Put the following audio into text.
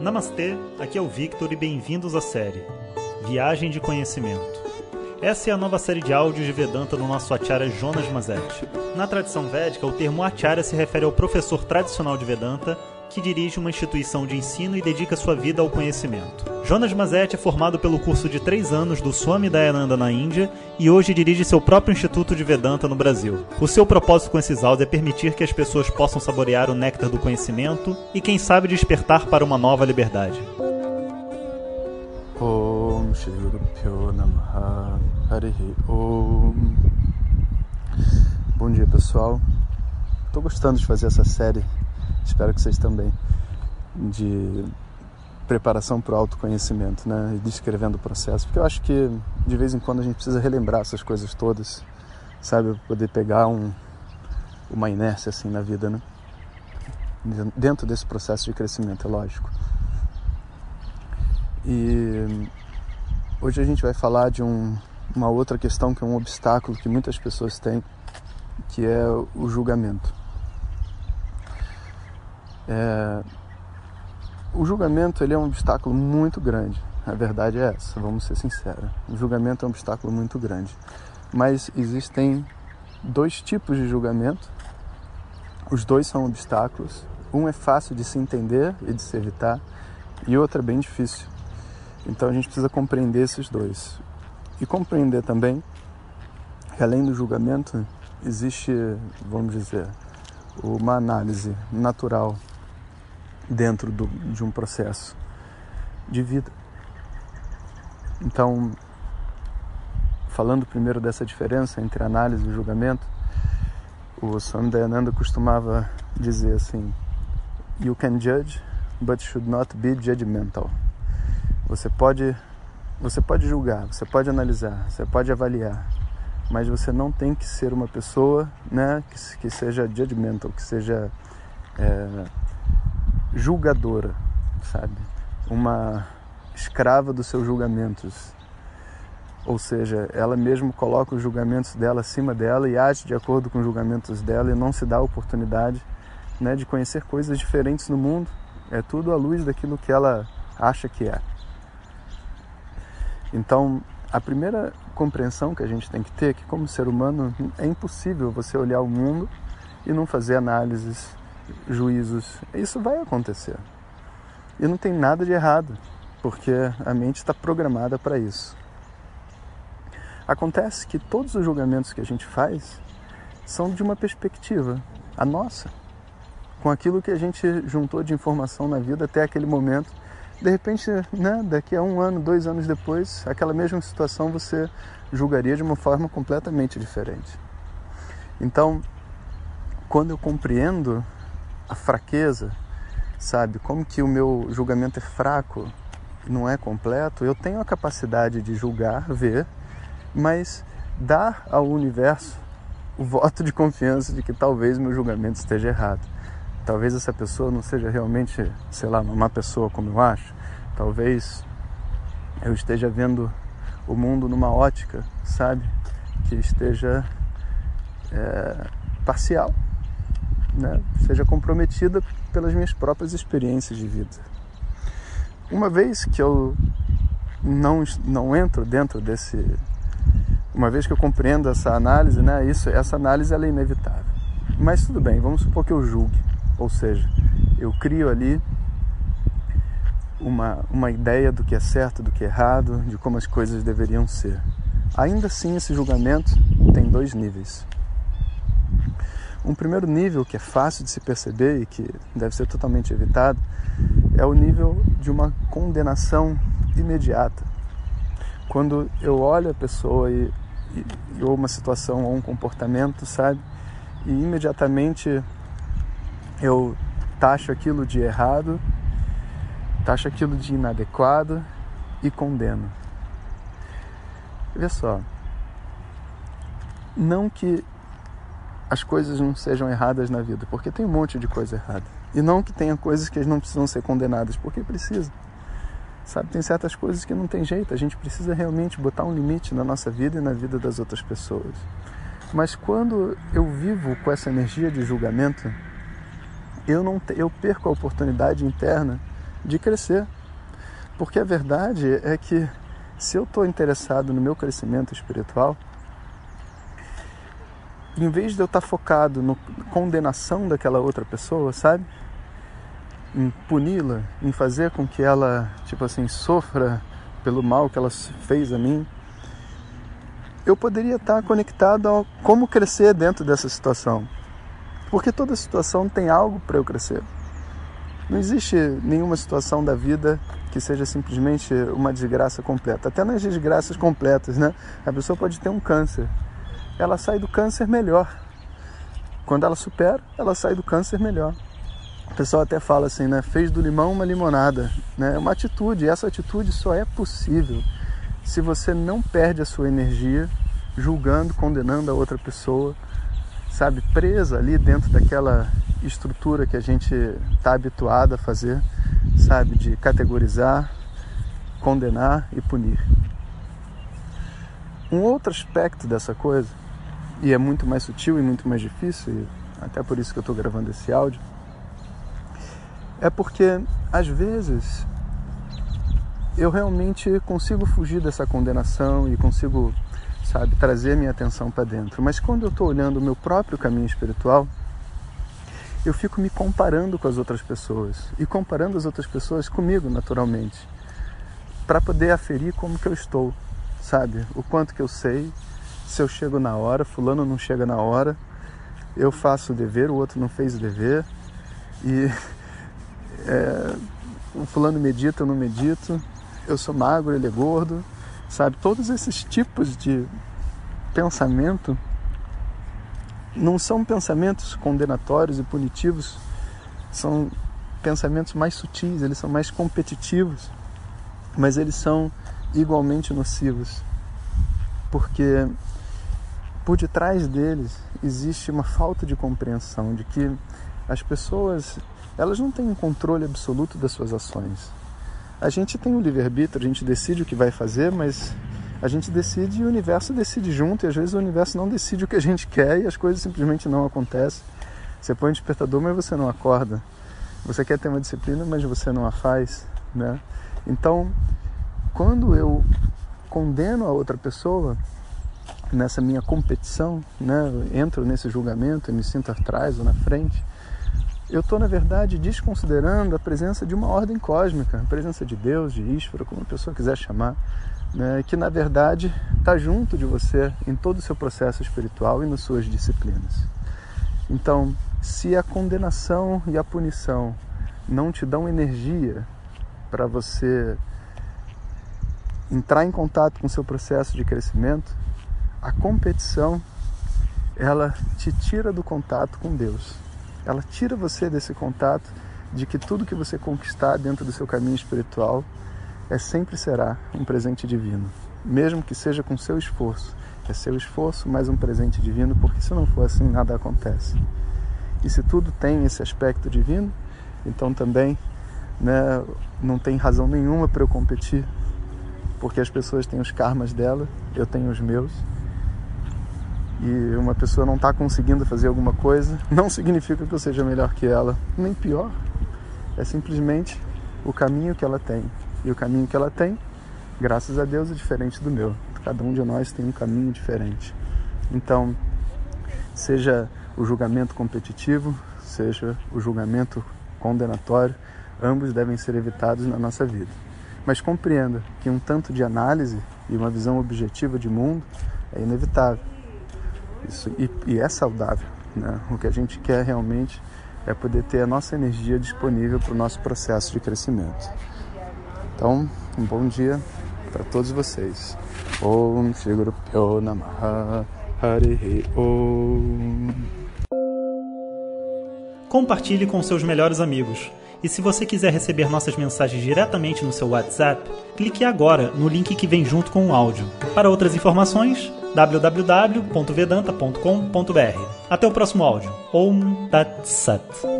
Namastê, aqui é o Victor e bem-vindos à série Viagem de Conhecimento. Essa é a nova série de áudios de Vedanta do nosso acharya Jonas Mazet. Na tradição védica, o termo acharya se refere ao professor tradicional de Vedanta que dirige uma instituição de ensino e dedica sua vida ao conhecimento. Jonas Mazet é formado pelo curso de três anos do Swami Dayananda na Índia e hoje dirige seu próprio Instituto de Vedanta no Brasil. O seu propósito com esses áudios é permitir que as pessoas possam saborear o néctar do conhecimento e, quem sabe, despertar para uma nova liberdade. Bom dia pessoal, estou gostando de fazer essa série. Espero que vocês também, de preparação para o autoconhecimento, né? E descrevendo o processo, porque eu acho que de vez em quando a gente precisa relembrar essas coisas todas, sabe, poder pegar um, uma inércia assim na vida, né? Dentro desse processo de crescimento, é lógico. E hoje a gente vai falar de um, uma outra questão que é um obstáculo que muitas pessoas têm, que é o julgamento. É... O julgamento ele é um obstáculo muito grande. A verdade é essa, vamos ser sinceros. O julgamento é um obstáculo muito grande. Mas existem dois tipos de julgamento. Os dois são obstáculos. Um é fácil de se entender e de se evitar, e outro é bem difícil. Então a gente precisa compreender esses dois. E compreender também que além do julgamento existe, vamos dizer, uma análise natural dentro do, de um processo de vida. Então, falando primeiro dessa diferença entre análise e julgamento, o Swami Dayananda costumava dizer assim: You can judge, but should not be judgmental. Você pode, você pode julgar, você pode analisar, você pode avaliar, mas você não tem que ser uma pessoa, né, que, que seja judgmental, que seja é, julgadora, sabe? Uma escrava dos seus julgamentos. Ou seja, ela mesmo coloca os julgamentos dela acima dela e age de acordo com os julgamentos dela e não se dá a oportunidade né, de conhecer coisas diferentes no mundo. É tudo à luz daquilo que ela acha que é. Então, a primeira compreensão que a gente tem que ter é que, como ser humano, é impossível você olhar o mundo e não fazer análises juízos. Isso vai acontecer. E não tem nada de errado, porque a mente está programada para isso. Acontece que todos os julgamentos que a gente faz são de uma perspectiva, a nossa, com aquilo que a gente juntou de informação na vida até aquele momento. De repente, né, daqui a um ano, dois anos depois, aquela mesma situação você julgaria de uma forma completamente diferente. Então, quando eu compreendo a fraqueza, sabe? Como que o meu julgamento é fraco, não é completo, eu tenho a capacidade de julgar, ver, mas dar ao universo o voto de confiança de que talvez meu julgamento esteja errado. Talvez essa pessoa não seja realmente, sei lá, uma má pessoa como eu acho. Talvez eu esteja vendo o mundo numa ótica, sabe? Que esteja é, parcial né, seja comprometida pelas minhas próprias experiências de vida. Uma vez que eu não, não entro dentro desse. Uma vez que eu compreendo essa análise, né, isso, essa análise é inevitável. Mas tudo bem, vamos supor que eu julgue. Ou seja, eu crio ali uma, uma ideia do que é certo, do que é errado, de como as coisas deveriam ser. Ainda assim, esse julgamento tem dois níveis. Um primeiro nível que é fácil de se perceber e que deve ser totalmente evitado é o nível de uma condenação imediata. Quando eu olho a pessoa e, e, ou uma situação ou um comportamento, sabe, e imediatamente eu taxo aquilo de errado, taxo aquilo de inadequado e condeno. Vê só, não que as coisas não sejam erradas na vida, porque tem um monte de coisa errada. E não que tenha coisas que não precisam ser condenadas, porque precisa. Sabe, tem certas coisas que não tem jeito, a gente precisa realmente botar um limite na nossa vida e na vida das outras pessoas. Mas quando eu vivo com essa energia de julgamento, eu não eu perco a oportunidade interna de crescer. Porque a verdade é que se eu estou interessado no meu crescimento espiritual, em vez de eu estar tá focado na condenação daquela outra pessoa, sabe? Em puni-la, em fazer com que ela, tipo assim, sofra pelo mal que ela fez a mim, eu poderia estar tá conectado a como crescer dentro dessa situação. Porque toda situação tem algo para eu crescer. Não existe nenhuma situação da vida que seja simplesmente uma desgraça completa. Até nas desgraças completas, né? A pessoa pode ter um câncer. Ela sai do câncer melhor. Quando ela supera, ela sai do câncer melhor. O pessoal até fala assim, né? Fez do limão uma limonada. Né? É uma atitude. E essa atitude só é possível se você não perde a sua energia julgando, condenando a outra pessoa, sabe? Presa ali dentro daquela estrutura que a gente está habituado a fazer, sabe? De categorizar, condenar e punir. Um outro aspecto dessa coisa, e é muito mais sutil e muito mais difícil, e até por isso que eu estou gravando esse áudio, é porque às vezes eu realmente consigo fugir dessa condenação e consigo, sabe, trazer minha atenção para dentro. Mas quando eu estou olhando o meu próprio caminho espiritual, eu fico me comparando com as outras pessoas e comparando as outras pessoas comigo, naturalmente, para poder aferir como que eu estou, sabe? O quanto que eu sei, se eu chego na hora, fulano não chega na hora, eu faço o dever, o outro não fez o dever e é, o fulano medita, eu não medito, eu sou magro, ele é gordo, sabe? Todos esses tipos de pensamento não são pensamentos condenatórios e punitivos, são pensamentos mais sutis, eles são mais competitivos, mas eles são igualmente nocivos, porque por detrás deles existe uma falta de compreensão de que as pessoas elas não têm um controle absoluto das suas ações. A gente tem um livre-arbítrio, a gente decide o que vai fazer, mas a gente decide e o universo decide junto, e às vezes o universo não decide o que a gente quer e as coisas simplesmente não acontecem. Você põe um despertador, mas você não acorda. Você quer ter uma disciplina, mas você não a faz, né? Então, quando eu condeno a outra pessoa nessa minha competição, né, entro nesse julgamento e me sinto atrás ou na frente, eu estou, na verdade, desconsiderando a presença de uma ordem cósmica, a presença de Deus, de Ishvara, como a pessoa quiser chamar, né, que na verdade está junto de você em todo o seu processo espiritual e nas suas disciplinas. Então, se a condenação e a punição não te dão energia para você entrar em contato com o seu processo de crescimento, a competição ela te tira do contato com Deus. Ela tira você desse contato de que tudo que você conquistar dentro do seu caminho espiritual é sempre será um presente divino, mesmo que seja com seu esforço. É seu esforço mais um presente divino, porque se não for assim, nada acontece. E se tudo tem esse aspecto divino, então também né, não tem razão nenhuma para eu competir, porque as pessoas têm os karmas dela, eu tenho os meus. E uma pessoa não está conseguindo fazer alguma coisa, não significa que eu seja melhor que ela, nem pior. É simplesmente o caminho que ela tem. E o caminho que ela tem, graças a Deus, é diferente do meu. Cada um de nós tem um caminho diferente. Então, seja o julgamento competitivo, seja o julgamento condenatório, ambos devem ser evitados na nossa vida. Mas compreenda que um tanto de análise e uma visão objetiva de mundo é inevitável. Isso, e, e é saudável. Né? O que a gente quer realmente é poder ter a nossa energia disponível para o nosso processo de crescimento. Então, um bom dia para todos vocês. Om. Compartilhe com seus melhores amigos. E se você quiser receber nossas mensagens diretamente no seu WhatsApp, clique agora no link que vem junto com o áudio. Para outras informações, www.vedanta.com.br. Até o próximo áudio. Om Tat Sat.